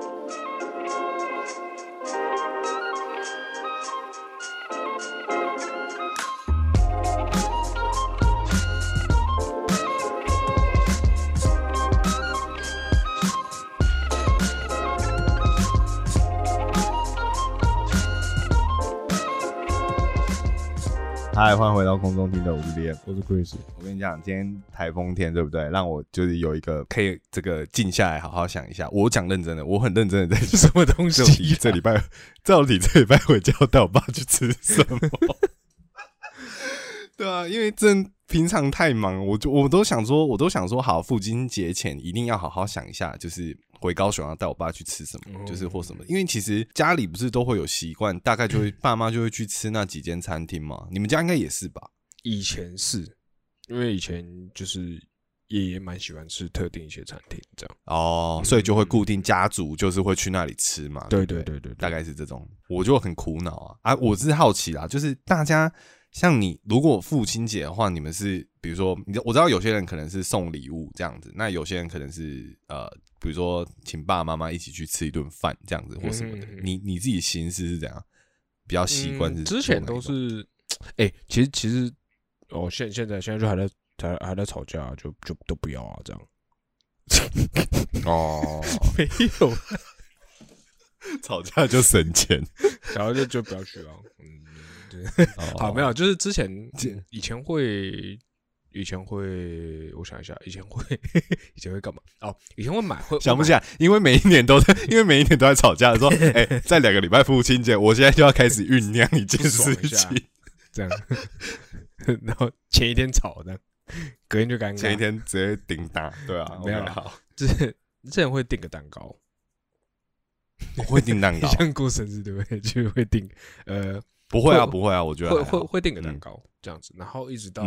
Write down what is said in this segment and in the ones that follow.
Música 嗨，欢迎回到空中听的我是 Liam。我是 Chris，我跟你讲，今天台风天，对不对？让我就是有一个可以这个静下来好好想一下。我讲认真的，我很认真的在什么东这西、这礼拜，到底这礼拜回家要带我爸去吃什么？对啊，因为真平常太忙，我就我都想说，我都想说，好，父亲节前一定要好好想一下，就是回高雄要带我爸去吃什么，就是或什么。因为其实家里不是都会有习惯，大概就会爸妈就会去吃那几间餐厅嘛。你们家应该也是吧？以前是因为以前就是爷爷蛮喜欢吃特定一些餐厅这样。哦，所以就会固定家族就是会去那里吃嘛。对对对对大概是这种，我就很苦恼啊啊！我是好奇啦，就是大家像你，如果父亲节的话，你们是比如说，你知我知道有些人可能是送礼物这样子，那有些人可能是呃，比如说请爸爸妈妈一起去吃一顿饭这样子或什么的。你你自己形式是怎样？比较习惯是、嗯之前都是，哎、其实其实哦，现现在现在就还在还还在吵架，就就都不要啊这样。哦，没有，吵架就省钱。然后就就不要去啊。嗯，对。好，没有有，就是之前以前会，以前会，我想一下，以前会，以前会干嘛？哦，以前会买，会想不起来，因为每一年都在，因为每一年都在吵架的时候，哎、在两个礼拜父亲节，我现在就要开始酝酿一件事情。这样，然后前一天吵这样，隔天就尴尬。前一天直接顶打，对啊，没有好，就是之前会订个蛋糕，我会订蛋 糕，像过生日对不对？就会订呃，不会啊，不会啊，我觉得会会会订个蛋嗯糕这样子，然后一直到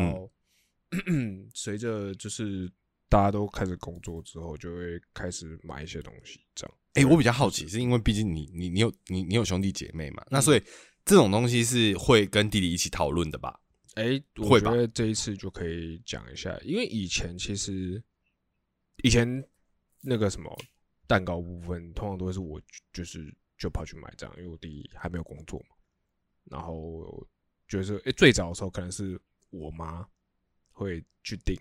嗯 随着就是大家都开始工作之后，就会开始买一些东西这样。哎、我比较好奇，是因为毕竟你你你有你你有兄弟姐妹嘛，那嗯所以这种东西是会跟弟弟一起讨论的吧？哎，我会吧觉得这一次就可以讲一下，因为以前其实以前那个什么蛋糕部分，通常都是我就是就跑去买这样，因为我弟还没有工作嘛。然后就是哎，最早的时候可能是我妈会去订，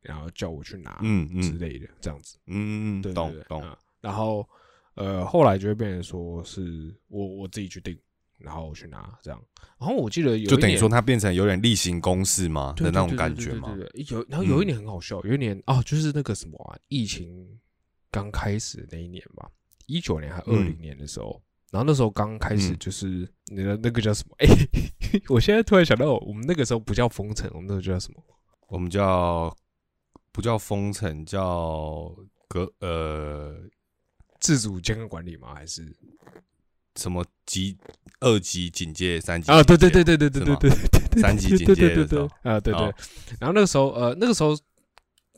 然后叫我去拿，嗯嗯之类的这样子。嗯，懂懂，嗯然后呃，后来就会变成说是我我自己去订，然后我去拿这样。然后我记得有就等于说它变成有点例行公事嘛的那种感觉嘛。对对对有，然后有一年很好笑，有一年哦，就是那个什么啊，疫情刚开始的那一年吧，一九年还二嗯零年的时候，然后那时候刚开始嗯就是你的那个叫什么？哎、我现在突然想到，我们那个时候不叫封城，我们那个叫什么？我们叫不叫封城，叫隔呃自主健康管理吗？还是什么级二级警戒、三级啊？对对对对对对对对对对，三级警对对对对戒的时候啊，对对哦。然后那个时候呃，那个时候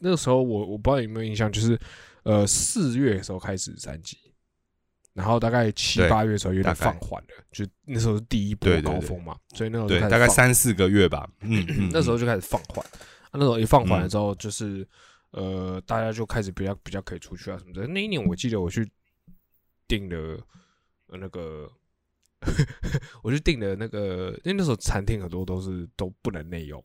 那个时候我我不知道有没有印象，就是呃四月的时候开始三级，然后大概七八月的时候有点放缓了，就那时候是第一波高峰嘛，所以那时候大概三四个月吧。嗯 嗯，那时候就开始放缓。啊、那时候一放缓了嗯之后，就是、呃，大家就开始比较比较可以出去啊什么的。那一年我记得我去订了呃那个，我去订了那个，因为那时候餐厅很多都是都不能内用，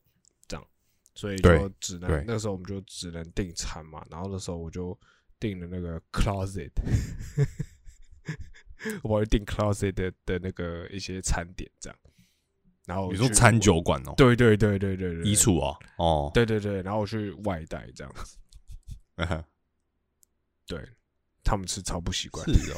这样，所以就只能那时候我们就只能订餐嘛。然后那时候我就订了那个 closet。我会订 closet 的的那个一些餐点，这样，然后去你说餐酒馆哦，对对对对对对，衣橱哦，哦，对对对，然后我去外带这样子，是对他们吃超不习惯，哦。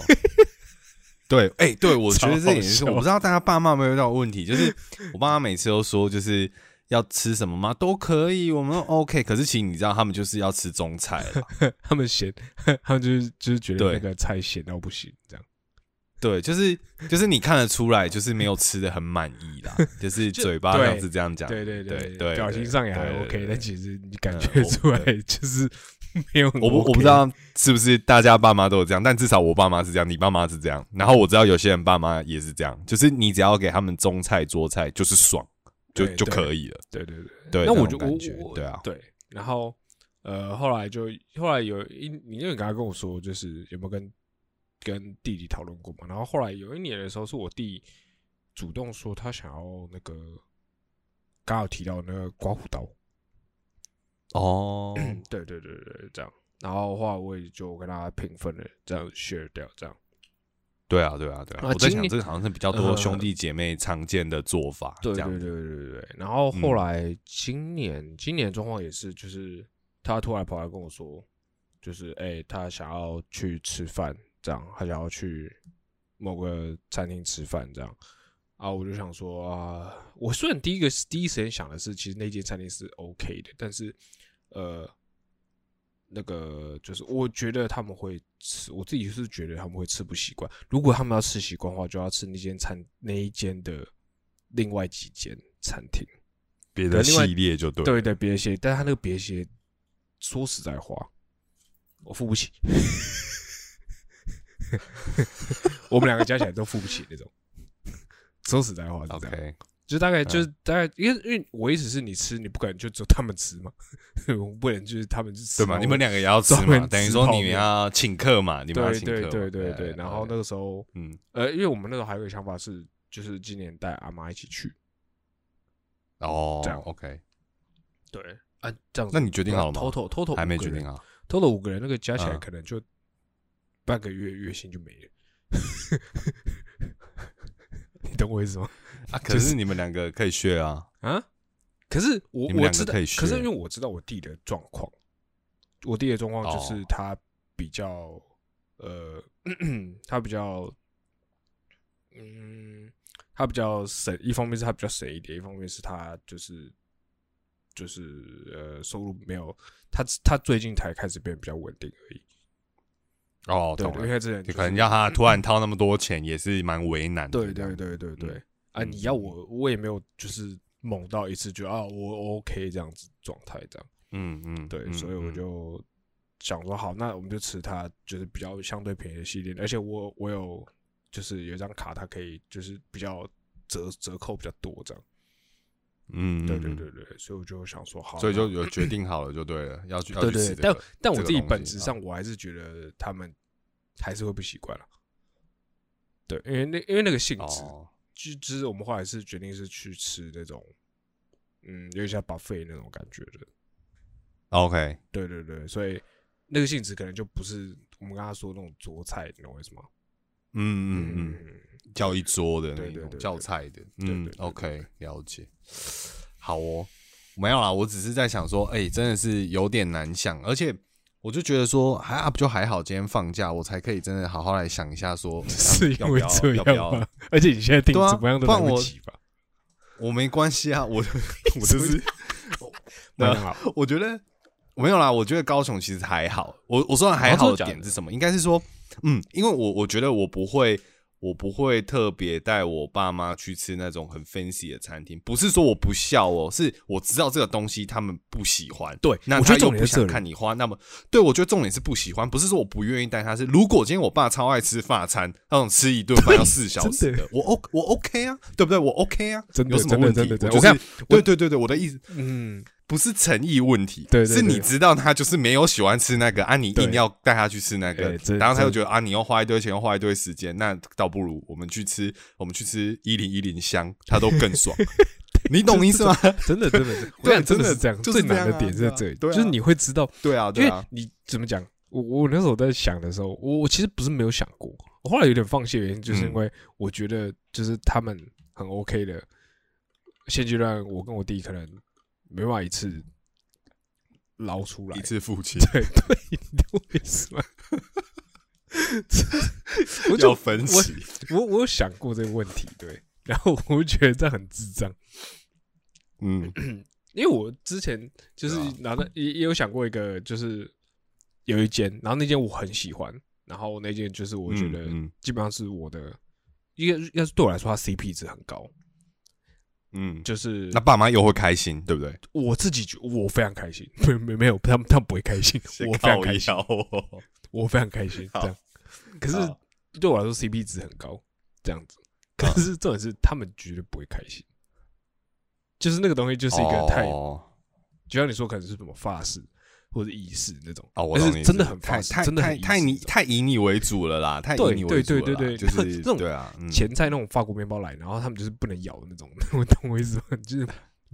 对，哎、对，我觉得这也是，我不知道大家爸妈有没有遇到问题，就是我爸妈每次都说，就是要吃什么吗？都可以，我们都 OK。可是其实你知道，他们就是要吃中菜了。他们咸，他们就是就是觉得那个菜咸到不行，这样。对，就是就是你看得出来，就是没有吃的很满意啦，就是嘴巴上是这样讲。对对对对，表情上也还 OK，但其实你感嗯觉出来就是没有。我不我不知道是不是大家爸妈都有这样，但至少我爸妈是这样，你爸妈是这样，然后我知道有些人爸妈也是这样，就是你只要给他们中菜桌菜，就是爽，就就可以了。对对对，那我就感觉对啊，对，然后呃后来就后来有一，你因为你刚刚跟我说，就是有没有跟跟弟弟讨论过嘛。然后后来有一年的时候，是我弟主动说他想要那个，刚好提到那个刮胡刀。哦，对对对对，这样。然后的话我也就跟他平分了，这样 share 掉，这样。对啊，对啊，对啊。啊我在想这个好像是比较多呃兄弟姐妹常见的做法，对对对对对。然后后来今年、今年状况也是，就是他突然跑来跟我说，就是哎、他想要去吃饭，这样，他想要去某个餐厅吃饭，这样。啊，我就想说啊，我虽然第一个第一时间想的是，其实那间餐厅是 OK 的，但是呃，那个就是我觉得他们会吃，我自己是觉得他们会吃不习惯。如果他们要吃习惯的话，就要吃那间餐那一间的另外几间餐厅。别的系列就对。对对，别的系列，但是他那个别的系列，说实在话，我付不起。我们两个加起来都付不起那种。说实在话是这样。，OK，就大概嗯就是大概，因为因为我意思是你吃，你不可能就只有他们吃嘛，我不能就是他们是吃对嘛？你们两个也要吃嘛，等于说你们要请客嘛，你们要请客对。对对对，对然后那个时候，嗯，呃，因为我们那时候还有一个想法是，就是今年带阿妈一起去，哦，这样 OK，对啊，这样子。那你决定好了吗？total total 还没决定好。，total 五个人那个加起来嗯可能就半个月月薪就没了。你懂我意思吗？啊，可是你们两个可以 share 啊。啊？可是我我知道，可是因为我知道我弟的状况，我弟的状况就是哦他比较、呃，他比较嗯，他比较省，一方面是他比较省一点，一方面是他就是就是呃收入没有他他最近才开始变得比较稳定而已。哦，对对，因。为之前、你可能要他突然掏那么多钱，也是蛮为难的。对对对对对、嗯啊！嗯你要我，我也没有就是猛到一次觉得啊，我 OK 这样子状态这样。嗯嗯，对，嗯所以我嗯就想说，好，那我们就吃它就是比较相对便宜的系列，而且我我有就是有一张卡，它可以就是比较折折扣比较多这样。嗯，对对对对，所以我就想说，好，所以就有决定好了，就对了，要去要对对。但但我自己本质上我还是觉得他们还是会不习惯了。对，因为那因为那个性质，哦，就就是我们后来是决定是去吃那种，嗯，有点像 buffet 那种感觉的。OK，对对对，所以那个性质可能就不是我们刚刚说的那种桌菜，你懂我意思吗？嗯嗯嗯，叫一桌的那种叫菜的，对嗯，OK，了解。好哦，没有啦，我只是在想说，哎，真的是有点难想，而且我就觉得说，还啊不就还好，今天放假，我才可以真的好好来想一下说，是因为这要不要样吗？而且你现在订对啊怎么样都来不然我不及吧？我没关系啊，我 我就是，那很好，我觉得没有啦，我觉得高雄其实还好。我我说的还好的点是什么？应该是说，嗯，因为我我觉得我不会，我不会特别带我爸妈去吃那种很 fancy 的餐厅。不是说我不孝哦，是我知道这个东西他们不喜欢。对那我觉得他又不想看你花那么，对我觉得重点是不喜欢，不是说我不愿意带他是。如果今天我爸超爱吃法餐，那种吃一顿饭要四小时 真的的，我 O 我 OK 啊，对不对？我 OK 啊，真的有什么问题？真的真的真的我看对对对对，我的意思嗯，不是诚意问题，是你知道他就是没有喜欢吃那个啊，你对硬要带他去吃那个然后他就觉得啊，你又花一堆钱，又花一堆时间，那倒不如我们去吃，我们去吃一零一零香，他都更爽。你懂意思吗？真的真的，对真的 是这样，就是最难的点是在这里，就是你会知道，对啊，因为对啊，你怎么讲？我我那时候在想的时候，我我其实不是没有想过，我后来有点放弃原因，就是因嗯为我觉得就是他们很 OK 的，现阶段我跟我弟可能没办法一次捞出来。一，次付清对对，你懂我意思吗？我要就分歧，我我有想过这个问题，对，然后我就觉得这很智障，嗯。因为我之前就是拿到也也有想过一个，就是有一间，然后那间我很喜欢，然后那间就是我觉得嗯。基本上是我的，一个要是对我来说，它 CP 值很高，嗯，就是那爸妈又会开心，对不对？我自己觉我非常开心，没没没有他们他们不会开心，我非常开心，我非常开心，好。这样，可是对我来说 CP 值很高，这样子，可是重点是他们绝对不会开心。就是那个东西，就是一个太哦。就像你说，可能是什么法式，或者意识那种。哦，我是真的很太太真的太太你太以你为主了啦，太以对你为主了啦，对对对对就是这种对啊，嗯前菜那种法国面包来，然后他们就是不能咬的那种，我懂我意思吗？就是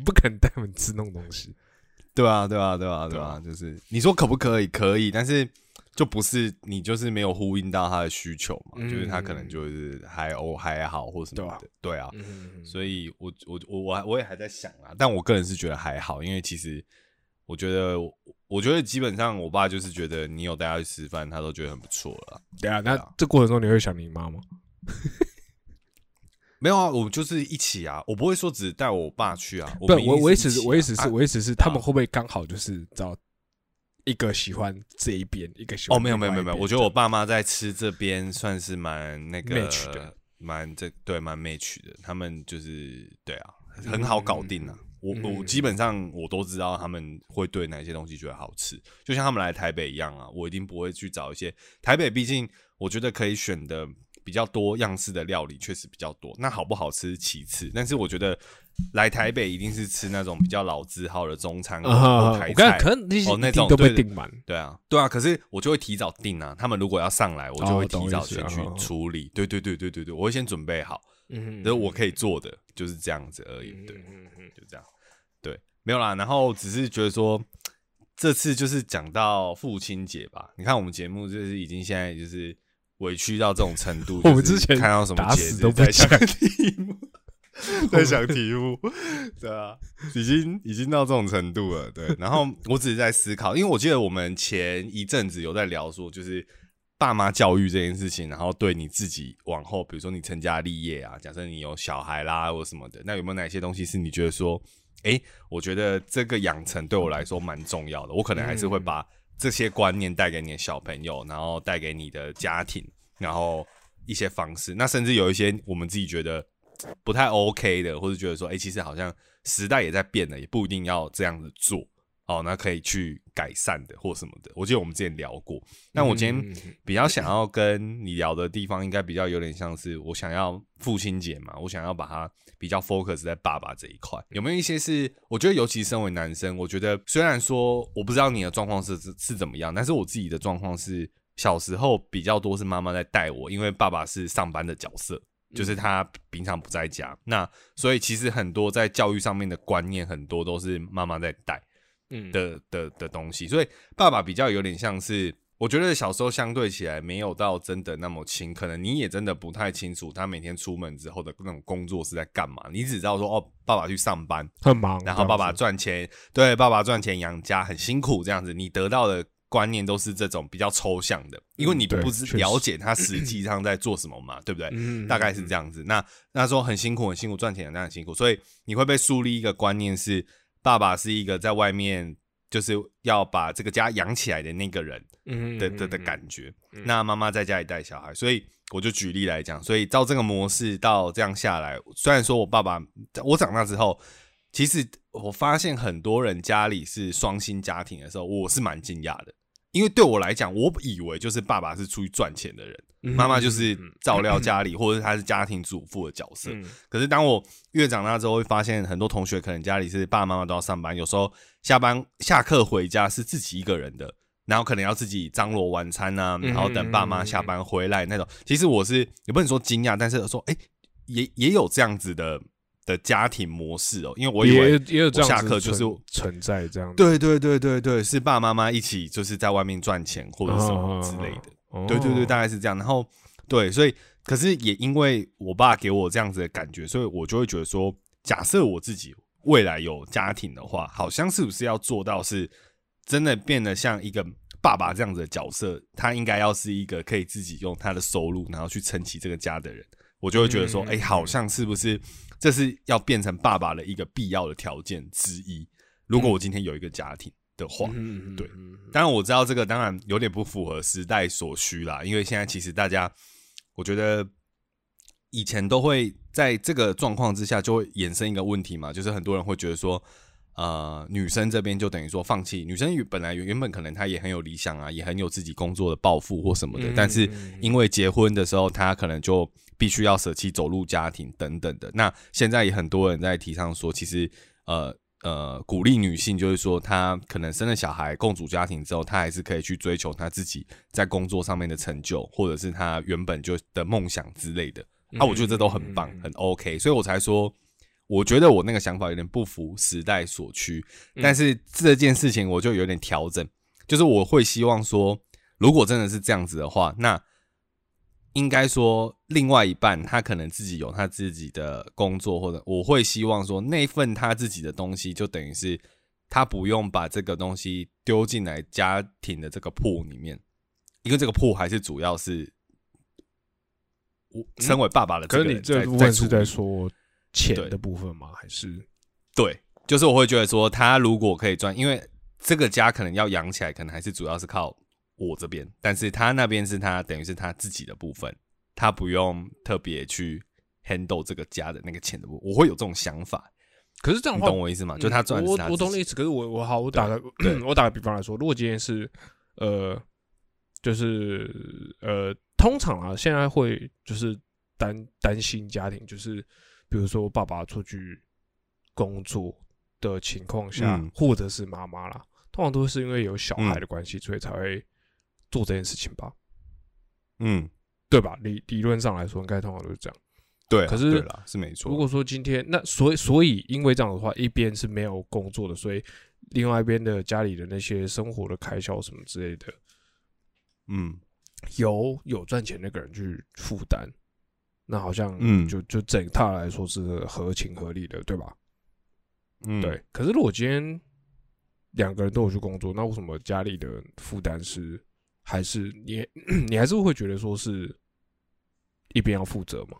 不可能带他们吃那种东西。对啊，对啊，对啊，对对啊啊，就是你说可不可以？可以，但是就不是你就是没有呼应到他的需求嘛，嗯就是他可能就是还哦还好或什么的，对啊，嗯，所以我我我我我也还在想啊，但我个人是觉得还好，因为其实我觉得我觉得基本上我爸就是觉得你有带他去吃饭，他都觉得很不错了啊。对啊，那这过程中你会想你妈吗？没有啊，我就是一起啊，我不会说只带我爸去啊。不我我意思是，我意思是，啊我意思是，他们会不会刚好就是找一个喜欢这一边，一个喜欢哦，没有没有没有没有，我觉得我爸爸妈在吃这边算是蛮那个 Match 的蛮这对蛮 match 的，他们就是对啊，很好搞定啊。我我嗯基本上我都知道他们会对哪些东西觉得好吃，就像他们来台北一样啊，我一定不会去找一些台北，毕竟我觉得可以选的比较多样式的料理确实比较多，那好不好吃其次，但是我觉得来台北一定是吃那种比较老字号的中餐或啊，台菜。可能那些哦那种都被订满，对啊，对啊，可是我就会提早订啊。他们如果要上来，我就会提早先去处理。对对对对对对，我会先准备好，嗯然后我可以做的就是这样子而已。对，就这样。对，没有啦。然后只是觉得说，这次就是讲到父亲节吧。你看我们节目就是已经现在就是委屈到这种程度，我们之前看到什么打节日都不在想讲题 目，在想题目，对啊，已经已经到这种程度了。对，然后我只是在思考，因为我记得我们前一阵子有在聊说，就是爸妈教育这件事情，然后对你自己往后，比如说你成家立业啊，假设你有小孩啦或什么的，那有没有哪些东西是你觉得说，诶，我觉得这个养成对我来说蛮重要的，我可能还是会把这些观念带给你的小朋友，然后带给你的家庭，然后一些方式，那甚至有一些我们自己觉得不太 OK 的，或者觉得说，诶，其实好像时代也在变了，也不一定要这样子做。哦，那可以去改善的或什么的，我记得我们之前聊过。那我今嗯天比较想要跟你聊的地方，应该比较有点像是我想要父亲节嘛，我想要把它比较 focus 在爸爸这一块。有没有一些是我觉得，尤其身为男生，我觉得虽然说我不知道你的状况是是是怎么样，但是我自己的状况是小时候比较多是妈妈在带我，因为爸爸是上班的角色。就是他平常不在家，那所以其实很多在教育上面的观念，很多都是妈妈在带。嗯。的的的东西，所以爸爸比较有点像是，我觉得小时候相对起来没有到真的那么亲，可能你也真的不太清楚他每天出门之后的那种工作是在干嘛，你只知道说哦，爸爸去上班，很忙，然后爸爸赚钱，对，爸爸赚钱养家很辛苦这样子，你得到的观念都是这种比较抽象的，因为你不知了解他实际上在做什么嘛，对不对？嗯？大概是这样子。那那时候很辛苦，很辛苦，赚钱那很辛苦，所以你会被树立一个观念是，爸爸是一个在外面就是要把这个家养起来的那个人嗯的的的感觉。那妈妈在家里带小孩，所以我就举例来讲，所以照这个模式到这样下来，虽然说我爸爸我长大之后，其实我发现很多人家里是双薪家庭的时候，我是蛮惊讶的。因为对我来讲，我以为就是爸爸是出去赚钱的人，嗯妈妈就是照料家里，或者是她是家庭主妇的角色。嗯可是当我越长大之后，会发现很多同学可能家里是爸爸妈妈都要上班，有时候下班下课回家是自己一个人的，然后可能要自己张罗晚餐啊，嗯然后等爸妈下班回来那种。其实我是也不能说惊讶，但是说哎、也也有这样子的的家庭模式哦，因为我以为也有这样下课就是存存在这样，对对对对对，是爸爸妈妈一起就是在外面赚钱或者什么之类的。哦对对对，大概是这样。然后对，所以可是也因为我爸给我这样子的感觉，所以我就会觉得说，假设我自己未来有家庭的话，好像是不是要做到是真的变得像一个爸爸这样子的角色，他应该要是一个可以自己用他的收入，然后去撑起这个家的人。我就会觉得说，嗯。哎、好像是不是这是要变成爸爸的一个必要的条件之一？如果我今天有一个家庭的话，嗯对当然我知道这个当然有点不符合时代所需啦，因为现在其实大家，我觉得以前都会在这个状况之下就会衍生一个问题嘛，就是很多人会觉得说，呃，女生这边就等于说放弃，女生原本来原本可能她也很有理想啊，也很有自己工作的抱负或什么的，嗯但是因为结婚的时候，她可能就必须要舍弃走入家庭等等的。那现在也很多人在提倡说，其实呃。呃鼓励女性，就是说她可能生了小孩，共组家庭之后，她还是可以去追求她自己在工作上面的成就，或者是她原本就的梦想之类的。啊，我觉得这都很棒，很 OK，所以我才说，我觉得我那个想法有点不符时代所趋，但是这件事情我就有点调整，就是我会希望说，如果真的是这样子的话，那应该说另外一半他可能自己有他自己的工作，或者我会希望说那份他自己的东西，就等于是他不用把这个东西丢进来家庭的这个铺里面，因为这个铺还是主要是我。身为爸爸的，可是你这部分是在说钱的部分吗？还是对，就是我会觉得说，他如果可以赚，因为这个家可能要养起来，可能还是主要是靠我这边，但是他那边是他等于是他自己的部分，他不用特别去 handle 这个家的那个钱的部分，我会有这种想法。可是这样，你懂我意思吗？就他赚，我我懂你意思。可是我我好，我打个 我打个比方来说，如果今天是呃，就是呃。通常啊，现在会就是担担心家庭，就是比如说爸爸出去工作的情况下，或者是妈妈啦，通常都是因为有小孩的关系，所以才会做这件事情吧？嗯，对吧？理理论上来说，应该通常都是这样。对，可是对是没错。如果说今天那所以所以因为这样的话，一边是没有工作的，所以另外一边的家里的那些生活的开销什么之类的，嗯。由有赚钱那个人去负担，那好像嗯，就就整套来说是合情合理的，对吧？嗯，对。可是如果今天两个人都有去工作，那为什么家里的负担是还是你 你还是会觉得说是一边要负责吗？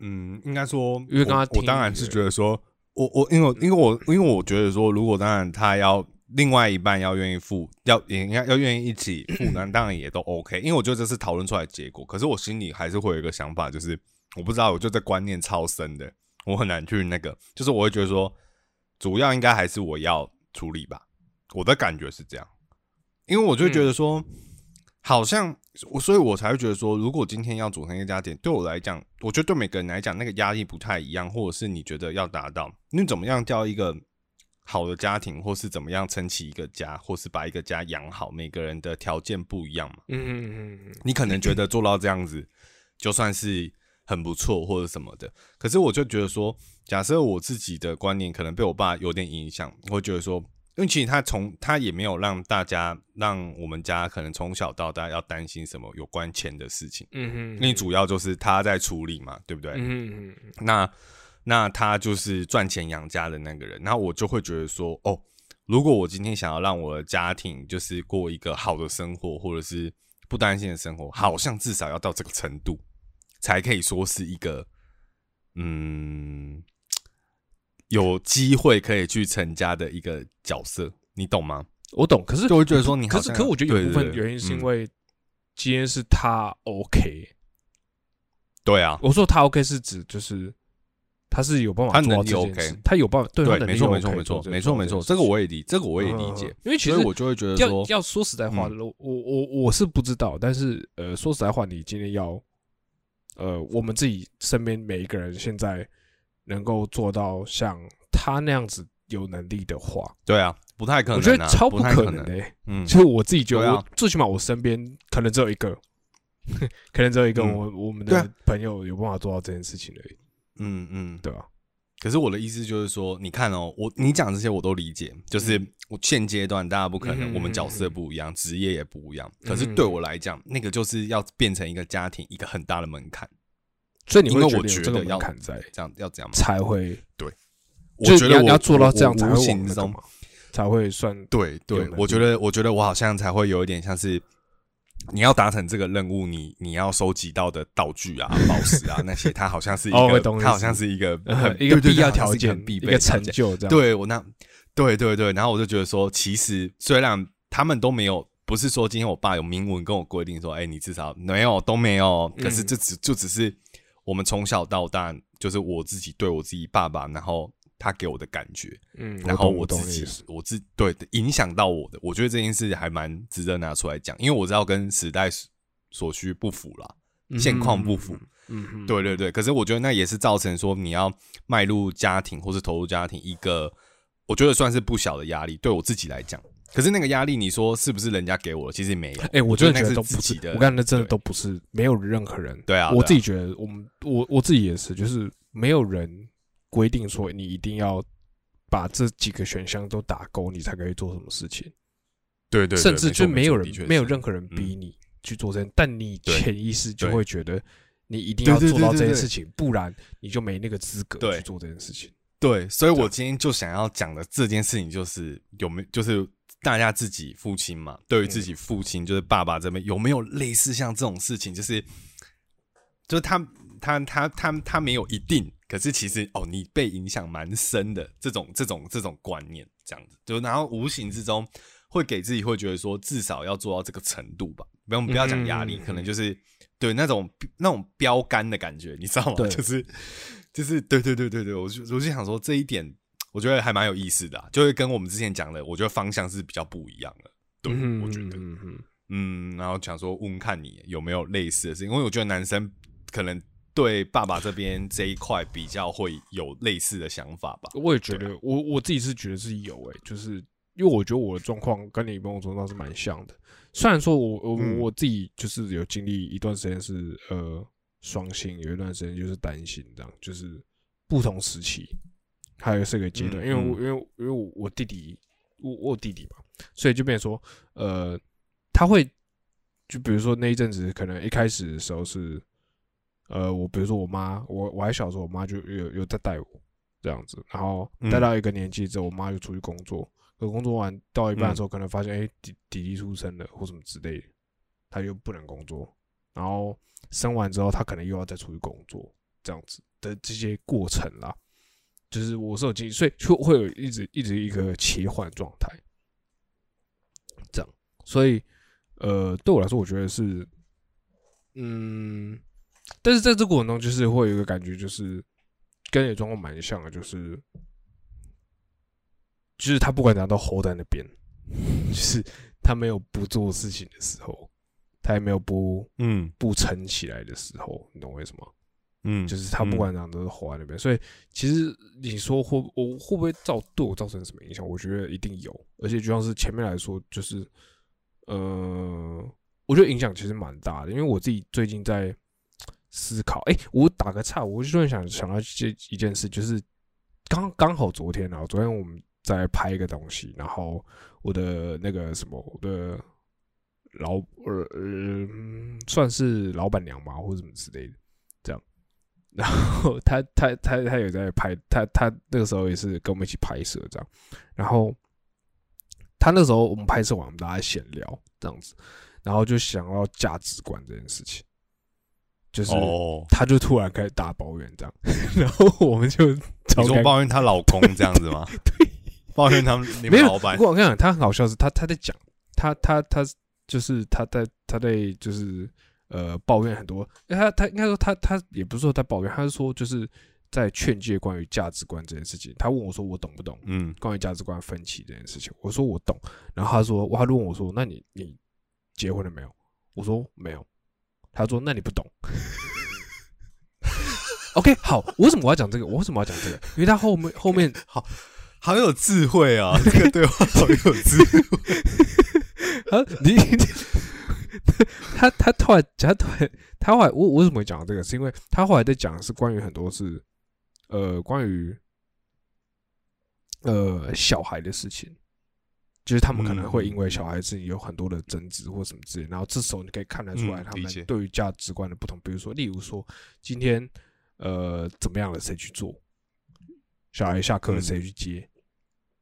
嗯，应该说，因为刚刚我当然是觉得说，我我因为因为我因为我觉得说，如果当然他要。另外一半要愿意付，要也应该要愿意一起付，那，当然也都 OK。因为我觉得这是讨论出来的结果。可是我心里还是会有一个想法，就是我不知道，我就这观念超深的，我很难去那个，就是我会觉得说，主要应该还是我要处理吧。我的感觉是这样，因为我就觉得说，好像我，所以我才会觉得说，如果今天要组成一个家店，对我来讲，我觉得对每个人来讲，那个压力不太一样，或者是你觉得要达到，你怎么样叫一个？好的家庭，或是怎么样撑起一个家，或是把一个家养好，每个人的条件不一样嘛。嗯嗯嗯你可能觉得做到这样子，就算是很不错或者什么的。可是我就觉得说，假设我自己的观念可能被我爸有点影响，会觉得说，因为其实他从他也没有让大家让我们家可能从小到大要担心什么有关钱的事情。嗯哼。因为主要就是他在处理嘛，对不对？嗯嗯。那。那他就是赚钱养家的那个人，那我就会觉得说，哦，如果我今天想要让我的家庭就是过一个好的生活，或者是不担心的生活，好像至少要到这个程度，才可以说是一个，嗯，有机会可以去成家的一个角色，你懂吗？我懂，可是就会觉得说，你可是，可是我觉得有部分原因是因为今天是他 OK，对啊，我说他 OK 是指就是。他是有办法做到这件事，他有办法，对，没错，没错，没错，没错，没错，这个我也理，这个我也理解，因为其实我就会觉得说，要说实在话的，我我我是不知道，但是呃，说实在话，你今天要，呃，我们自己身边每一个人现在能够做到像他那样子有能力的话，对啊，不太可能，我觉得超不可能。的，嗯，就是我自己觉得，最起码我身边可能只有一个，可能只有一个我我们的朋友有办法做到这件事情而已。嗯嗯，对啊？可是我的意思就是说，你看哦，我你讲这些我都理解，就是我现阶段大家不可能，我们角色不一样，职业也不一样。可是对我来讲，那个就是要变成一个家庭一个很大的门槛。所以你会觉得这个要砍在这样要这样才会对？我觉得要做到这样才会知道吗？才会算对对。我觉得我觉得我好像才会有一点像是。你要达成这个任务，你你要收集到的道具啊、宝石啊那些，它好像是一个，它好像是一个 一个必要条件、必备成就这样。对我那，对对对，然后我就觉得说，其实虽然他们都没有，不是说今天我爸有明文跟我规定说，哎，你至少没有都没有，可是这只就只是我们从小到大，就是我自己对我自己爸爸，然后。他给我的感觉，嗯，然后我自己，我自对影响到我的，我觉得这件事还蛮值得拿出来讲，因为我知道跟时代所需不符啦，现况不符。嗯，对对对，可是我觉得那也是造成说你要迈入家庭或是投入家庭一个，我觉得算是不小的压力。对我自己来讲，可是那个压力，你说是不是人家给我的？其实没有。哎、我真的觉得那是都不是自己的。我刚才那真的都不是，没有任何人。对啊，我自己觉得，我们我我自己也是，就是没有人规定说你一定要把这几个选项都打勾，你才可以做什么事情。对对，对甚至就没有人没有任何人逼你去做这件，但你潜意识就会觉得你一定要做到这件事情，不然你就没那个资格去做这件事情。对，所以我今天就想要讲的这件事情，就是有没有，就是大家自己父亲嘛，对于自己父亲，就是爸爸这边有没有类似像这种事情，就是，就是他他他他他没有一定，可是其实哦，你被影响蛮深的这种这种这种观念，这样子，就然后无形之中会给自己会觉得说，至少要做到这个程度吧，不用不要讲压力，嗯可能就是对那种那种标杆的感觉，你知道吗？就是就是对对对对对，我就我就想说这一点，我觉得还蛮有意思的、啊，就会跟我们之前讲的，我觉得方向是比较不一样的。对，嗯我觉得，嗯然后想说问问看你有没有类似的事情，因为我觉得男生可能对爸爸这边这一块比较会有类似的想法吧。我也觉对得，我我自己是觉得是有诶、就是因为我觉得我的状况跟你某种程度上是蛮像的。虽然说我我嗯我自己就是有经历一段时间是呃双性，有一段时间就是单性，这样就是不同时期，还有这个阶段。嗯因为我因为因为我我弟弟我我弟弟嘛，所以就变成说呃他会就比如说那一阵子可能一开始的时候是呃我比如说我妈我我还小时候，我妈就有有在带我。这样子，然后嗯带到一个年纪之后，我妈就出去工作，可工作完到一半的时候，可能发现哎、弟弟弟出生了或什么之类的，她又不能工作，然后生完之后，她可能又要再出去工作，这样子的这些过程啦，就是我是有经历，所以就会有一直一直一个切换状态，这样，所以呃，对我来说，我觉得是，嗯，但是在这过程中，就是会有一个感觉，就是跟你的状况蛮像的，就是就是他不管怎样都 hold 在那边，就是他没有不做事情的时候，他也没有不嗯不撑起来的时候，你懂我意思吗？嗯，就是他不管怎样都是 hold 在那边，所以其实你说会我会不会造对我造成什么影响？我觉得一定有，而且就像是前面来说，就是呃，我觉得影响其实蛮大的，因为我自己最近在思考，哎、我打个岔，我就突然想想到这一件事，就是刚刚好昨天啊，昨天我们在拍一个东西，然后我的那个什么，我的老呃呃，算是老板娘嘛，或者什么之类的，这样。然后他他他他有在拍，他他那个时候也是跟我们一起拍摄这样。然后他那时候我们拍摄完，我们大家闲聊这样子，然后就想要价值观这件事情，就是哦，他就突然开始大抱怨这样，然后我们就你说抱怨她老公这样子吗？对，抱怨他们你们老板不过我跟你讲，他很好笑是，他他在讲，他他他就是他在他在就是呃抱怨很多，他他应该说他他也不是说在抱怨，他是说就是在劝诫关于价值观这件事情。他问我说我懂不懂嗯关于价值观分歧这件事情？我说我懂，然后他说他就问我说那你你结婚了没有？我说没有，他说那你不懂。OK，好，我为什么我要讲这个？我为什么要讲这个？因为他后面后面好好有智慧啊，这个对话好有智慧。啊，你他他突然他突然他后来我我为什么会讲到这个？是因为他后来在讲的是关于很多是呃关于呃小孩的事情，就是他们可能会因为小孩子有很多的争执或什么之类，然后这时候你可以看得出来他们对于价值观的不同，比如说例如说今天呃怎么样了谁去做，小孩下课谁去接，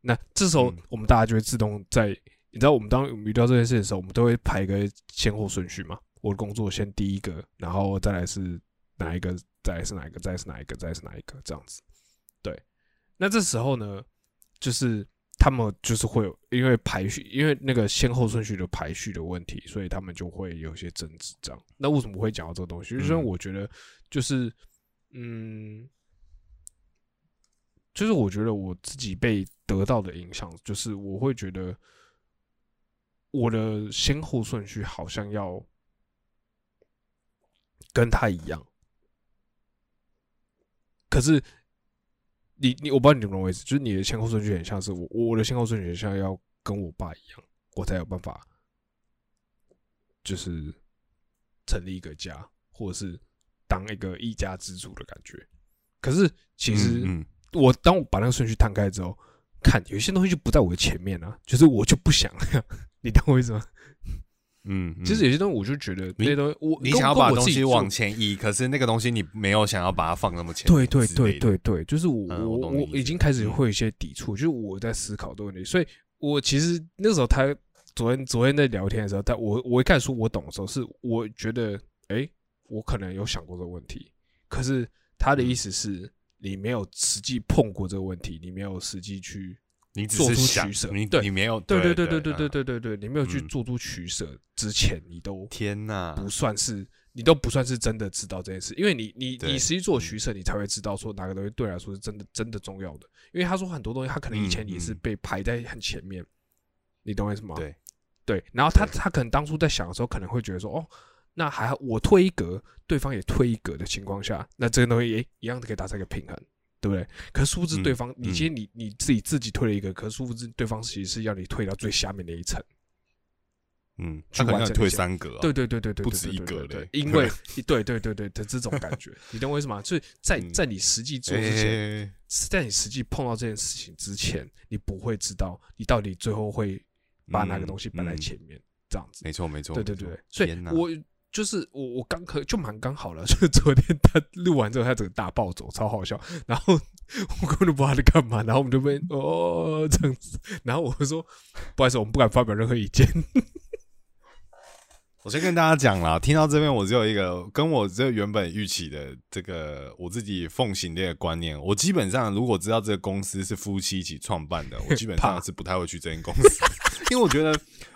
那这时候嗯我们大家就会自动在。你知道我们当遇到这件事的时候，我们都会排一个先后顺序嘛？我的工作先第一个，然后再来是哪一个，再来是哪一个，再来是哪一个，再来是哪一个，这样子。对，那这时候呢，就是他们就是会有因为排序，因为那个先后顺序的排序的问题，所以他们就会有些争执。这样，那为什么会讲到这个东西？就是因为我觉得，就是嗯，就是我觉得我自己被得到的影响，就是我会觉得我的先后顺序好像要跟他一样，可是你你我不知道你懂不懂我意思，就是你的先后顺序很像是我我的先后顺序很像要跟我爸一样，我才有办法就是成立一个家，或者是当一个一家之主的感觉。可是其实我当我把那个顺序摊开之后，看有些东西就不在我的前面啊，就是我就不想，你懂我意思吗？嗯，嗯。其实有些东西我就觉得那些东西，我你想要把东西往前移，可是那个东西你没有想要把它放那么前对对对对对，就是我、嗯我我已经开始嗯。会有一些抵触，就是我在思考这个问题，所以我其实那时候他昨天昨天在聊天的时候，他我我一开始说我懂的时候，是我觉得哎、诶我可能有想过这个问题，可是他的意思是你没有实际碰过这个问题，你没有实际去你只做出是想取舍你对你没有对对对对对对对嗯对对对，你没有去嗯做出取舍之前，你都天哪，不算是你都不算是真的知道这件事，因为你你你实际做取舍，你才会知道说哪个东西对你来说是真的真的重要的。因为他说很多东西，他可能以前也是被排在很前面，你懂我意思吗？对对，然后他他可能当初在想的时候，可能会觉得说，哦，那还好，我退一格，对方也退一格的情况下，那这个东西也一样的可以达成一个平衡，对不对？可是殊不知嗯对方，你嗯今天你你自己自己退了一个，可是殊不知对方其实是要你退到最下面那一层。嗯，去他可能要退三格啊，对对对对对，不止一格对因为 对对对对的这种感觉，你懂我意思吗？所以在嗯在你实际做之前，哎在你实际碰到这件事情之前，你不会知道你到底最后会把哪个东西摆在前面，这样子。没错没错，对对对，所以我就是我我刚可就蛮刚好了，就是昨天他录完之后，他整个大暴走，超好笑。然后 我根本就不知道他在干嘛，然后我们就被哦这样子，然后我就说不好意思，我们不敢发表任何意见。我先跟大家讲啦，听到这边我只有一个跟我这原本预期的这个我自己奉行的一个观念，我基本上如果知道这个公司是夫妻一起创办的，我基本上是不太会去这间公司，因为我觉得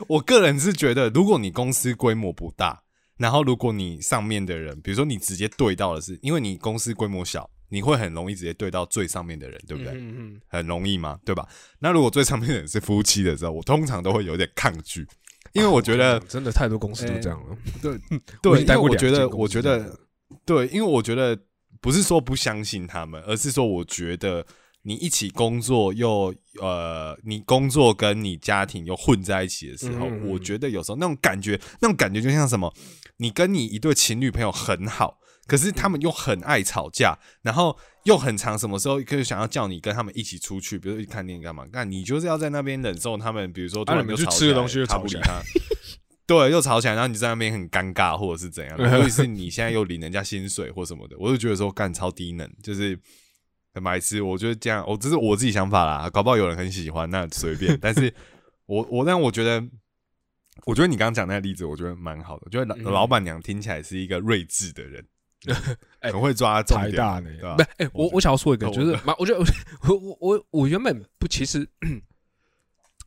我个人是觉得，如果你公司规模不大，然后如果你上面的人，比如说你直接对到的是，因为你公司规模小，你会很容易直接对到最上面的人，对不对？嗯嗯很容易嘛，对吧？那如果最上面的人是夫妻的时候，我通常都会有点抗拒，因为我觉得，真的太多公司都这样了。对 对，经待过因为我觉得，我觉得，对，因为我觉得不是说不相信他们，而是说我觉得你一起工作又呃，你工作跟你家庭又混在一起的时候，我觉得有时候那种感觉，那种感觉就像什么，你跟你一对情侣朋友很好。可是他们又很爱吵架，然后又很长，什么时候可以想要叫你跟他们一起出去，比如说去看电影干嘛？那你就是要在那边忍受他们，比如说突啊你们然就吵吃个东西就吵起来他不理他，对，又吵起来，然后你在那边很尴尬，或者是怎样，尤其是你现在又领人家薪水或什么的，我就觉得说干超低能，就是很白痴。我觉得这样，我、这是我自己想法啦，搞不好有人很喜欢，那随便。但是我我但我觉得，我觉得你刚刚讲那个例子，我觉得蛮好的。我觉得老、板娘听起来是一个睿智的人，哎很会抓重点，大呢对吧？不，哎，我我想要说一个，我就是蛮，我觉得 我我我我原本不，其实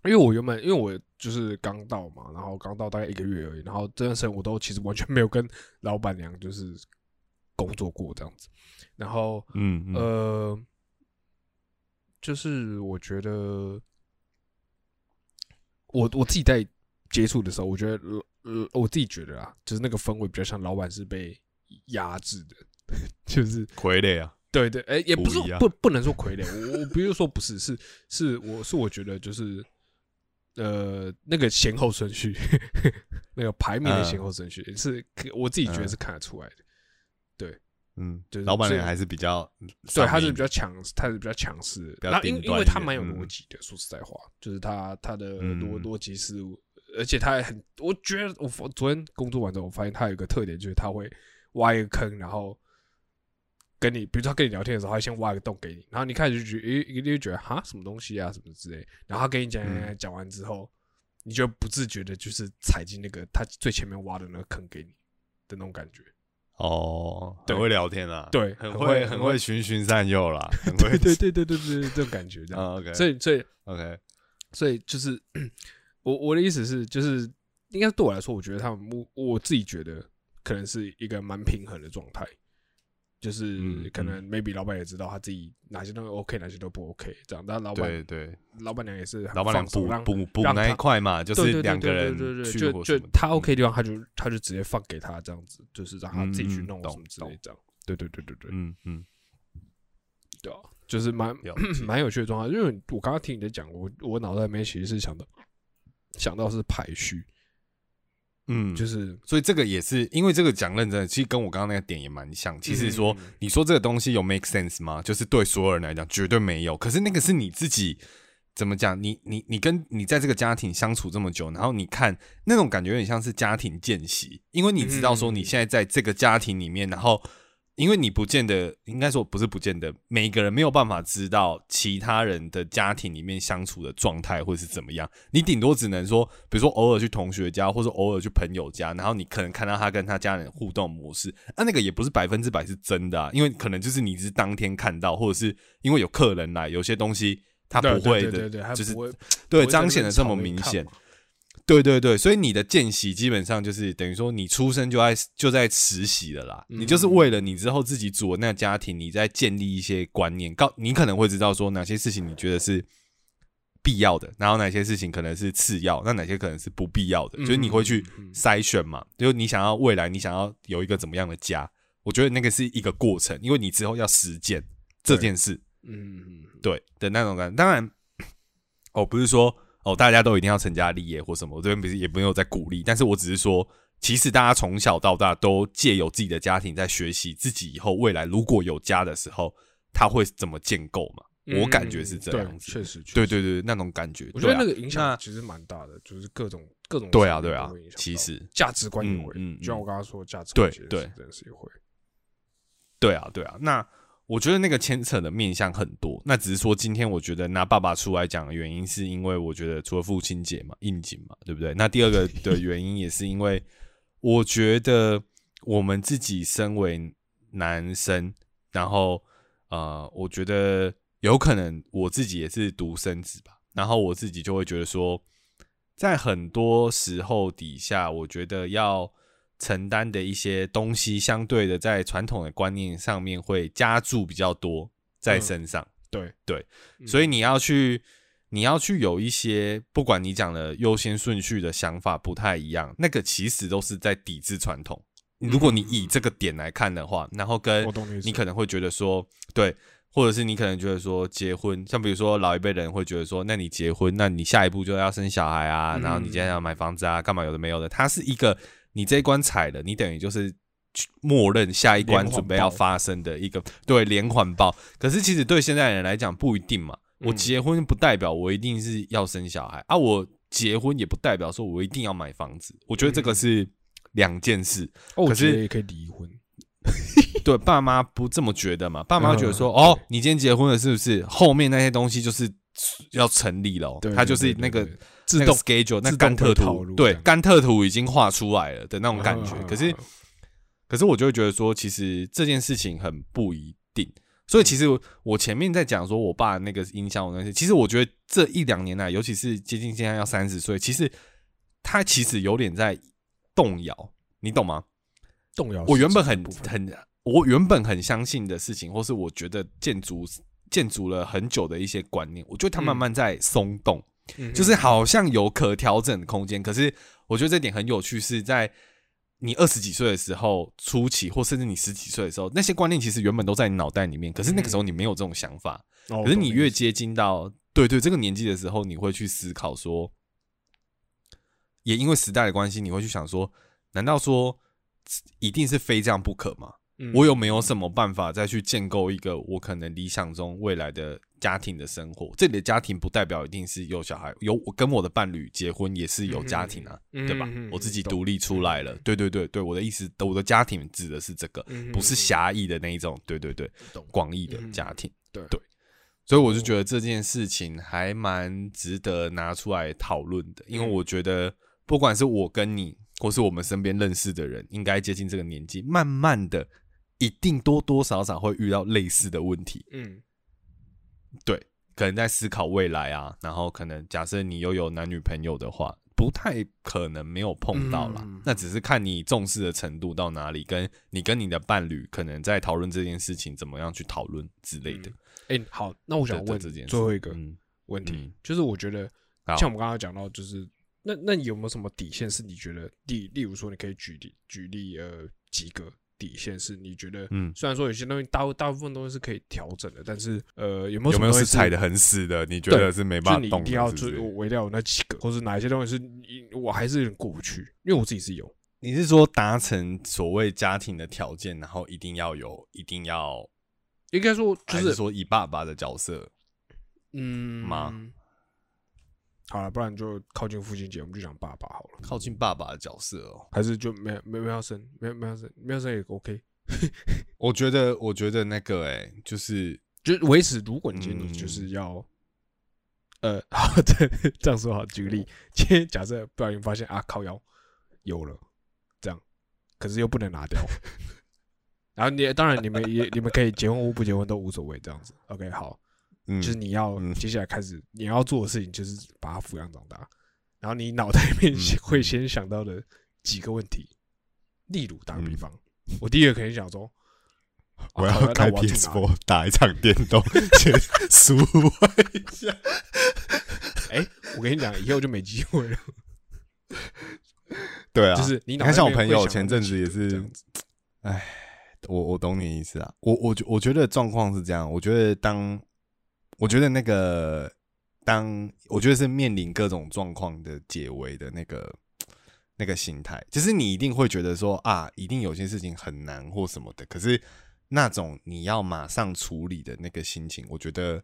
因为我原本因为我就是刚到嘛，然后刚到大概一个月而已，然后这段时间我都其实完全没有跟老板娘就是工作过这样子，然后嗯嗯呃，就是我觉得我我自己在接触的时候，我觉得呃，我自己觉得啊，就是那个氛围比较像老板是被压制的，就是傀儡啊，对对，哎、也不是不不不能说傀儡，我我不是说不是，是是我是我觉得就是呃那个先后顺序，那个排名的嗯先后顺序、是可我自己觉得是看得出来的。对。嗯，就是老板人还是比较对，他是比较强，他是比较强势然后因因为他蛮有嗯。逻辑的，说实在话，就是他他的嗯。逻逻辑是，而且他也很，我觉得我昨天工作完之后，我发现他有一个特点，就是他会挖一个坑，然后跟你，比如说他跟你聊天的时候，他先挖一个洞给你，然后你开始就觉得，诶，你就觉得哈什么东西啊，什么之类，然后他跟你讲嗯讲完之后，你就不自觉的就是踩进那个他最前面挖的那个坑给你的那种感觉。哦，对很会聊天啊，对很很会会很很会会循循善诱啦，很会对对对对对对，这种感觉这样。啊，OK，所以所以 OK，所以就是我我的意思是，就是应该对我来说，我觉得他们我我自己觉得可能是一个蛮平衡的状态。就是嗯可能 maybe 老板也知道他自己哪些东西 OK，哪些都不 OK，这样。但老板对对，老板娘也是很老板娘补补补那一块嘛，就是两个对人对对对去就就他 OK 的地方，他就他就直接放给他这样子，就是让他自己去弄什么之类这样。对对对对对，嗯嗯，对啊，就是蛮 蛮有趣的状态。因为我刚刚听你在讲，我我脑袋里面其实是想到想到是排序，嗯，就是所以这个也是因为这个讲认真的，其实跟我刚刚那个点也蛮像。其实说嗯你说这个东西有 make sense 吗？就是对所有人来讲绝对没有。可是那个是你自己怎么讲？你你你跟你在这个家庭相处这么久，然后你看那种感觉有点像是家庭见习，因为你知道说你现在在这个家庭里面，然后。因为你不见得，应该说不是不见得，每个人没有办法知道其他人的家庭里面相处的状态会是怎么样。你顶多只能说，比如说偶尔去同学家，或者偶尔去朋友家，然后你可能看到他跟他家人互动模式，啊，那个也不是百分之百是真的啊，因为可能就是你是当天看到，或者是因为有客人来，有些东西他不会的，就是对彰显的这么明显。对对对，所以你的见习基本上就是等于说你出生就在就在实习了啦，嗯。你就是为了你之后自己组的那个家庭，你在建立一些观念，告你可能会知道说哪些事情你觉得是必要的，然后哪些事情可能是次要，那哪些可能是不必要的，嗯就是你会去筛选嘛，就是你想要未来你想要有一个怎么样的家，我觉得那个是一个过程，因为你之后要实践这件事，嗯。对的那种感觉。当然，哦，不是说哦大家都一定要成家立业或什么，我这边不是也没有在鼓励，但是我只是说，其实大家从小到大都借由自己的家庭在学习自己以后未来如果有家的时候，他会怎么建构嘛。嗯我感觉是这样子，确实，对对对，那种感觉，我觉得那个影响其实蛮大的，就是各种各种对啊对啊其实价值观也会，嗯嗯就像我刚刚说的价值观，其实对是真的是也会。对啊，对啊，那我觉得那个牵扯的面向很多。那只是说，今天我觉得拿爸爸出来讲的原因，是因为我觉得除了父亲节嘛，应景嘛，对不对？那第二个的原因也是因为，我觉得我们自己身为男生，然后呃，我觉得有可能我自己也是独生子吧，然后我自己就会觉得说，在很多时候底下，我觉得要承担的一些东西，相对的在传统的观念上面会加注比较多在身上，对。对，嗯。所以你要去。你要去有一些，不管你讲的优先顺序的想法不太一样，那个其实都是在抵制传统。如果你以这个点来看的话，然后跟你可能会觉得说，对，或者是你可能觉得说结婚，像比如说老一辈人会觉得说，那你结婚，那你下一步就要生小孩啊，嗯然后你接下来要买房子啊，干嘛有的没有的，它是一个你这一关踩了，你等于就是默认下一关准备要发生的一个对连环爆。可是其实对现在人来讲不一定嘛，我嗯结婚不代表我一定是要生小孩啊，我结婚也不代表说我一定要买房子，我觉得这个嗯是两件事。哦，可是也可以离婚。对，爸妈不这么觉得嘛？爸妈觉得说，嗯哦，你今天结婚了，是不是后面那些东西就是要成立了哦？对，它就是那个自动 schedule，那甘特图，对，甘特图已经画出来了的那种感觉。嗯可是，可是我就会觉得说，其实这件事情很不一定。所以其实我前面在讲说我爸那个影响我那些，其实我觉得这一两年来，尤其是接近现在要三十岁，其实他其实有点在动摇，你懂吗？动摇。我原本很很，我原本很相信的事情，或是我觉得建筑建筑了很久的一些观念，我觉得它慢慢在松动，很就是好像有可调整的空间。可是我觉得这点很有趣，是在你二十几岁的时候初期，或甚至你十几岁的时候，那些观念其实原本都在你脑袋里面，可是那个时候你没有这种想法。可可是你越接近到对对这个年纪的时候，你会去思考说，也因为时代的关系，你会去想说，难道说一定是非这样不可吗？嗯我有没有什么办法再去建构一个我可能理想中未来的家庭的生活？这里的家庭不代表一定是有小孩，有我跟我的伴侣结婚也是有家庭啊，嗯对吧？我自己独立出来了，对对对对，我的意思，我的家庭指的是这个，嗯不是狭义的那一种，对对对，广义的嗯家庭。对对所以我就觉得这件事情还蛮值得拿出来讨论的，因为嗯我觉得不管是我跟你，或是我们身边认识的人，应该接近这个年纪，慢慢的，一定多多少少会遇到类似的问题。嗯。对，可能在思考未来啊，然后可能假设你又有男女朋友的话，不太可能没有碰到啦。嗯。那只是看你重视的程度到哪里，跟你跟你的伴侣可能在讨论这件事情怎么样去讨论之类的。哎、好，那我想问这件事。最后一个嗯。问题，嗯。就是我觉得像我们刚刚讲到，就是那那你有没有什么底线是你觉得例例如说你可以举例举例呃几个底线是你觉得嗯，虽然说有些东西大大部分东西是可以调整的，但是呃有没有有没有是踩的很死的？你觉得是没办法动的？就你一定要就是我我一定要有那几个，或是哪一些东西是你我还是有点过不去，因为我自己是有，你是说达成所谓家庭的条件，然后一定要有，一定要，应该说就是是说以爸爸的角色？嗯吗？好了，不然就靠近父亲节，我们就讲爸爸好了，靠近爸爸的角色哦。还是就没没没有生，没有没有生，没有生也 OK，我觉得，我觉得那个、欸，就是就是维持。如果你今天你嗯就是要，呃，好的，这样说好，举个例，今天假设不小心发现啊，靠腰有了，这样，可是又不能拿掉。然后你当然你们也你们可以结婚或不结婚都无所谓，这样子。OK，好，嗯，就是你要嗯接下来开始你要做的事情就是把他抚养长大，然后你脑袋里面会嗯先想到的几个问题，例如打个比嗯方，我第一个肯定想说，啊我要开我要住哪里 PS4 打一场电动，先输一下。哎、我跟你讲，以后就没机会了。对啊，就是你你看，像我朋友前阵子也是几个这样子，我我懂你意思啊。我我觉我觉得状况是这样，我觉得当我觉得那个当我觉得是面临各种状况的解围的那个那个心态，就是你一定会觉得说啊，一定有些事情很难或什么的，可是那种你要马上处理的那个心情，我觉得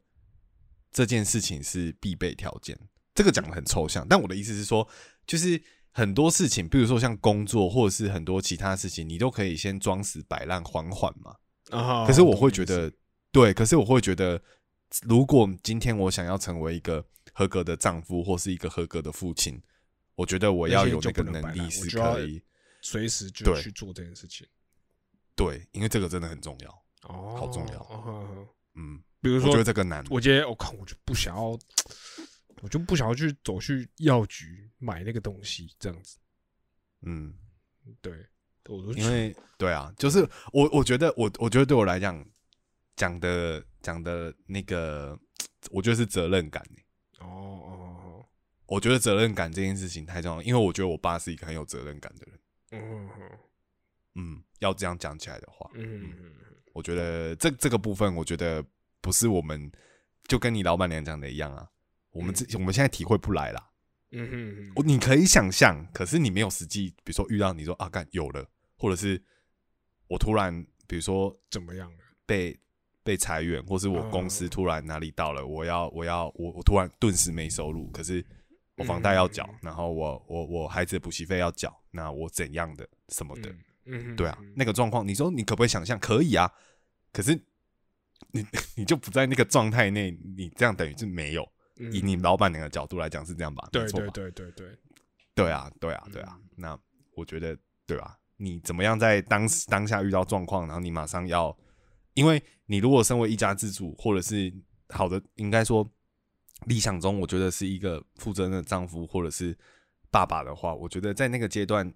这件事情是必备条件。这个讲的很抽象，但我的意思是说，就是很多事情，比如说像工作，或者是很多其他事情，你都可以先装死摆烂，缓缓嘛。啊可是我会觉得，对，可是我会觉得，如果今天我想要成为一个合格的丈夫，或是一个合格的父亲，我觉得我要有那个能力是可以，随时就去做这件事情。对，因为这个真的很重要。哦，好重要哦嗯，比如说我觉得，这个难。我今天我靠我就不想要，我就不想要去走去药局买那个东西，这样子。嗯，对，因为对啊，就是我我觉得我我觉得对我来讲讲的讲的那个，我觉得是责任感、欸。哦哦哦，我觉得责任感这件事情太重要，因为我觉得我爸是一个很有责任感的人。嗯嗯嗯，要这样讲起来的话，嗯我觉得这这个部分，我觉得不是我们就跟你老板娘讲的一样啊。我们这、我们现在体会不来啦。嗯嗯我你可以想象，可是你没有实际，比如说遇到你说啊，干有了，或者是我突然比如说怎么样了？被被裁员，或是我公司突然哪里到了，我要我要我我突然顿时没收入，可是我房贷要缴，然后我我我孩子的补习费要缴，那我怎样的什么的，嗯对啊，那个状况，你说你可不可以想象？可以啊，可是你 你就不在那个状态内，你这样等于是没有。以你老板娘的角度来讲是这样吧？嗯对对？对对对，对啊，对啊，对啊。嗯那我觉得，对啊，你怎么样在当时当下遇到状况，然后你马上要，因为你如果身为一家之主，或者是好的，应该说理想中，我觉得是一个负责任的丈夫或者是爸爸的话，我觉得在那个阶段，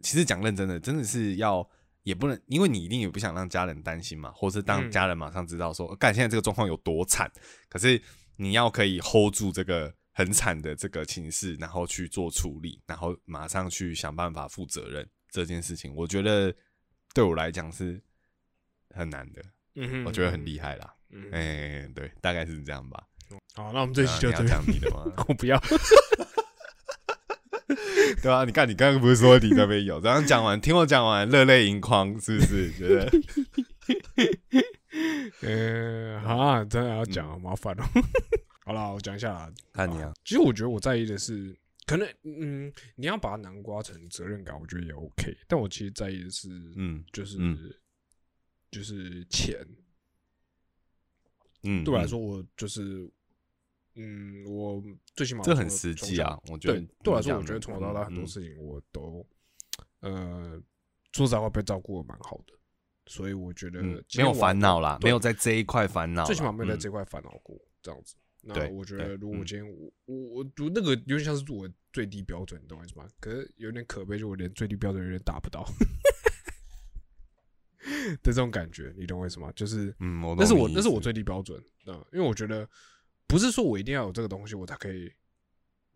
其实讲认真的，真的是要。也不能，因为你一定也不想让家人担心嘛，或是当嗯家人马上知道说，干、现在这个状况有多惨，可是你要可以 hold 住这个很惨的这个情势，然后去做处理，然后马上去想办法负责任这件事情，我觉得对我来讲是很难的，嗯我觉得很厉害啦。嗯哎、对，大概是这样吧。好，那我们这期就这样讲。你的吗？我不要。对啊，你看你刚刚不是说你那边有，这样讲完，听我讲完，热泪盈眶，是不是？觉得 呃，啊，真的要讲，好麻烦哦。好了，我讲一下啦。看你啊，其实我觉得我在意的是，可能嗯，你要把它南瓜成责任感，我觉得也 OK。但我其实在意的是，嗯就是嗯就是钱。嗯，嗯对我来说，我就是嗯，我最起码这很实际啊，我觉得对，对我来说，我觉得从小到大很多嗯事情我都，呃，说实在话被照顾的蛮好的，所以我觉得没有烦恼啦，没有在这一块烦恼，最起码没有在嗯这块烦恼过，这样子。那我觉得，如果今天我我我读那个有点像是我最低标准，你懂我意思吗？可是有点可悲，就我连最低标准有点达不到 的这种感觉，你懂我意思吗？就是嗯，我那是我那是我最低标准，嗯，因为我觉得不是说我一定要有这个东西我才可以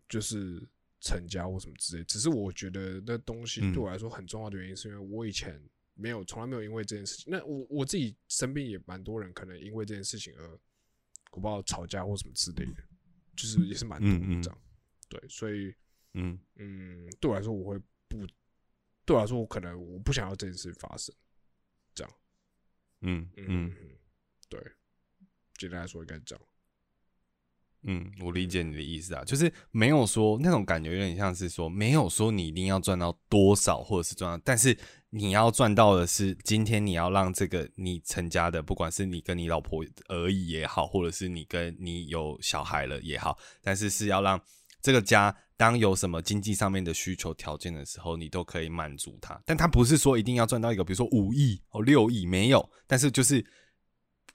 就是成家或什么之类，只是我觉得那东西嗯。对我来说很重要的原因，是因为我以前没有从来没有因为这件事情，那我我自己身边也蛮多人可能因为这件事情而我不知道吵架或什么之类的，就是也是蛮多的嗯嗯。这样，对，所以嗯。嗯，对我来说我会不，对我来说我可能我不想要这件事发生，嗯嗯嗯嗯，对，简单来说应该是这样。嗯，我理解你的意思啊，就是没有说那种感觉，有点像是说没有说你一定要赚到多少，或者是赚到，但是你要赚到的是今天你要让这个你成家的，不管是你跟你老婆而已也好，或者是你跟你有小孩了也好，但是是要让这个家当有什么经济上面的需求条件的时候，你都可以满足他。但他不是说一定要赚到一个，比如说五亿哦六亿，没有，但是就是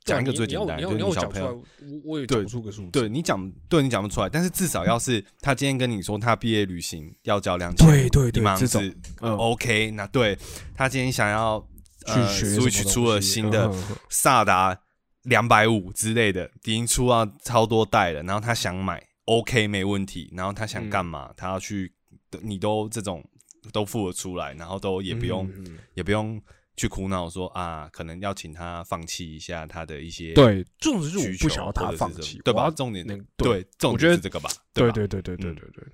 讲一个最简单，就是你讲出来，小朋友。我我也对讲不出个数字。对你讲，对你讲不出来，但是至少要是他今天跟你说他毕业旅行要交两千，对对对这种是嗯 OK。那对他今天想要去呃学什么 Switch 出了新的萨达两百五之类的，已经出到超多代了，然后他想买 OK 没问题，然后他想干嘛，他要去，你都这种都付得出来，然后都也不用、也不用去苦恼说啊，可能要请他放弃一下他的一些对，这种是我不想要他放弃，对吧？重点对，重我觉得点是这个吧？吧对对对对对嗯。对对，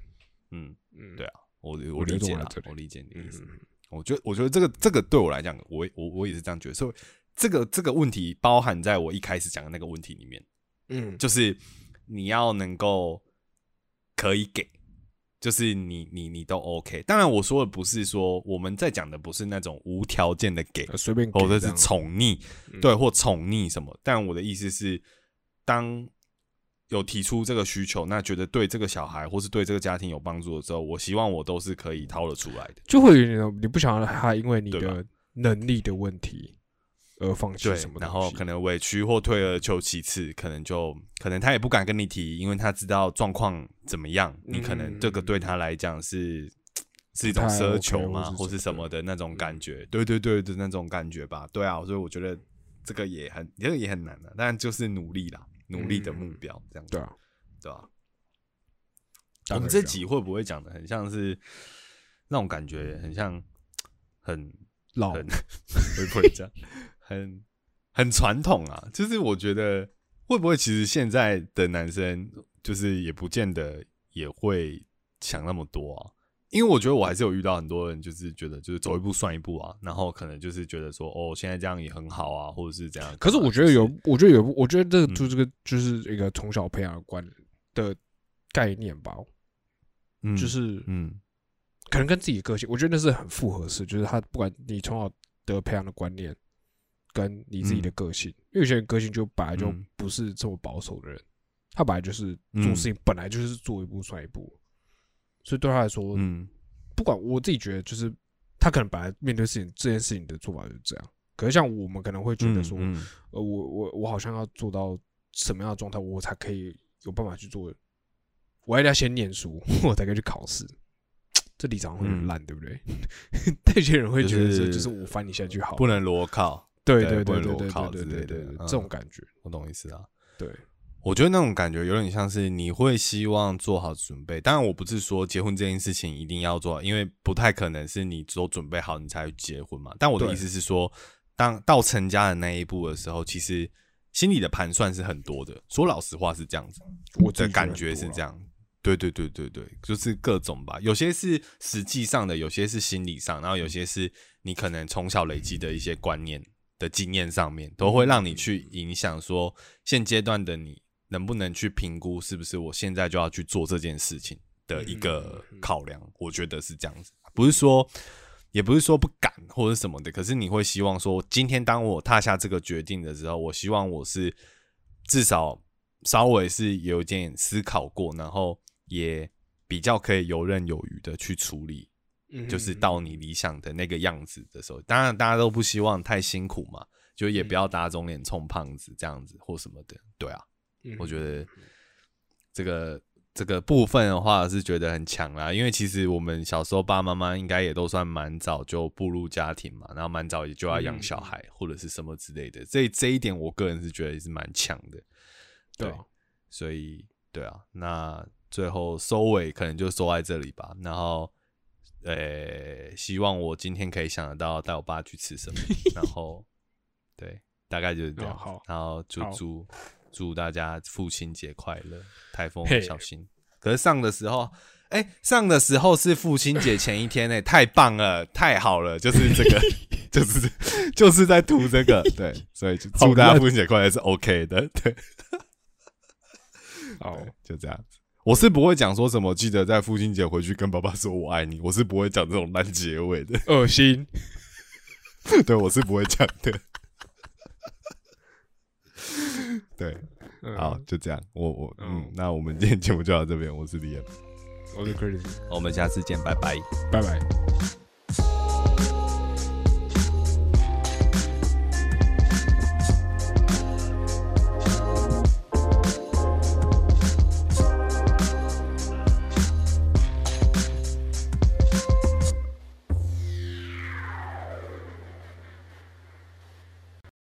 嗯，嗯，对啊，我我理解了我理解你的意思。嗯，我觉得，我觉得这个这个对我来讲，我我我也是这样觉得，所以这个这个问题包含在我一开始讲的那个问题里面，嗯，就是你要能够可以给，就是你你你都 OK。当然，我说的不是说我们在讲的不是那种无条件的给，呃随便给或者是宠溺，嗯对，或宠溺什么。但我的意思是，当有提出这个需求，那觉得对这个小孩或是对这个家庭有帮助的时候，我希望我都是可以掏得出来的。就会有点你不想让他因为你的能力的问题而放弃什么，然后可能委屈或退而求其次，可能就可能他也不敢跟你提，因为他知道状况怎么样，你可能这个对他来讲是是一种奢求嘛，或是或是什什么么的那种感觉。对对对的那种感觉吧。对啊，所以我觉得这个也很这个也很难的、但就是努力啦，努力的目标这样子，对啊，对吧、我们这集会不会讲的很像是那种感觉，很像很老很 会不会这样，很很传统啊。就是我觉得会不会其实现在的男生就是也不见得也会想那么多啊。因为我觉得我还是有遇到很多人，就是觉得就是走一步算一步啊，然后可能就是觉得说哦，现在这样也很好啊，或者是这样。可是我觉得有，我觉得有，我觉得这个就这个就是一个从小培养观的概念吧，嗯，就是嗯可能跟自己的个性，我觉得那是很复合式，就是他不管你从小得培养的观念，跟你自己的个性，因为有些人个性就本来就嗯。不是这么保守的人，他本来就是做嗯。事情本来就是做一步算一步，所以对他来说，嗯。不管我自己觉得，就是他可能本来面对事情这件事情的做法就是这样，可是像我们可能会觉得说，嗯。呃，我我我好像要做到什么样的状态，我才可以有办法去做。我一定要先念书，我才可以去考试。这立场会很烂，对不对？但有些人会觉得说，嗯就是我翻你下去好，不能裸考，对对对对对对对这种感觉，我懂意思啊。对，我觉得那种感觉有点像是你会希望做好准备，当然我不是说结婚这件事情一定要做，因为不太可能是你都准备好你才去结婚嘛。但我的意思是说，当到成家的那一步的时候，其实心里的盘算是很多的。说老实话是这样子，我的感觉是。这样。对对对对对，就是各种吧，有些是实际上的，有些是心理上，然后有些是你可能从小累积的一些观念的经验上面，都会让你去影响说现阶段的你能不能去评估是不是我现在就要去做这件事情的一个考量。我觉得是这样子，不是说也不是说不敢或者什么的，可是你会希望说，今天当我踏下这个决定的时候，我希望我是至少稍微是有一点思考过，然后也比较可以游刃有余的去处理，嗯就是到你理想的那个样子的时候。当然，大家都不希望太辛苦嘛，就也不要打肿脸充胖子这样子或什么的。对啊，嗯我觉得这个这个部分的话是觉得很强啦，因为其实我们小时候爸爸妈妈应该也都算蛮早就步入家庭嘛，然后蛮早也就要养小孩或者是什么之类的，这这一点我个人是觉得也是蛮强的，对，所以对啊，那最后收尾可能就收在这里吧，然后。呃，希望我今天可以想得到带我爸去吃什么，然后对，大概就是这样。好，然后就祝祝大家父亲节快乐，台风小心。可是上的时候，哎，上的时候是父亲节前一天呢，太棒了，太好了，就是这个，就是就是在图这个，对，所以就祝大家父亲节快乐是 OK 的，对。好，就这样子。我是不会讲说什么，记得在父亲节回去跟爸爸说我爱你。我是不会讲这种烂结尾的，恶心。对，我是不会讲的。对，好，就这样。我我嗯，那我们今天节目就到这边。我是李 M，，我是 Chris，我们下次见，拜拜，拜拜。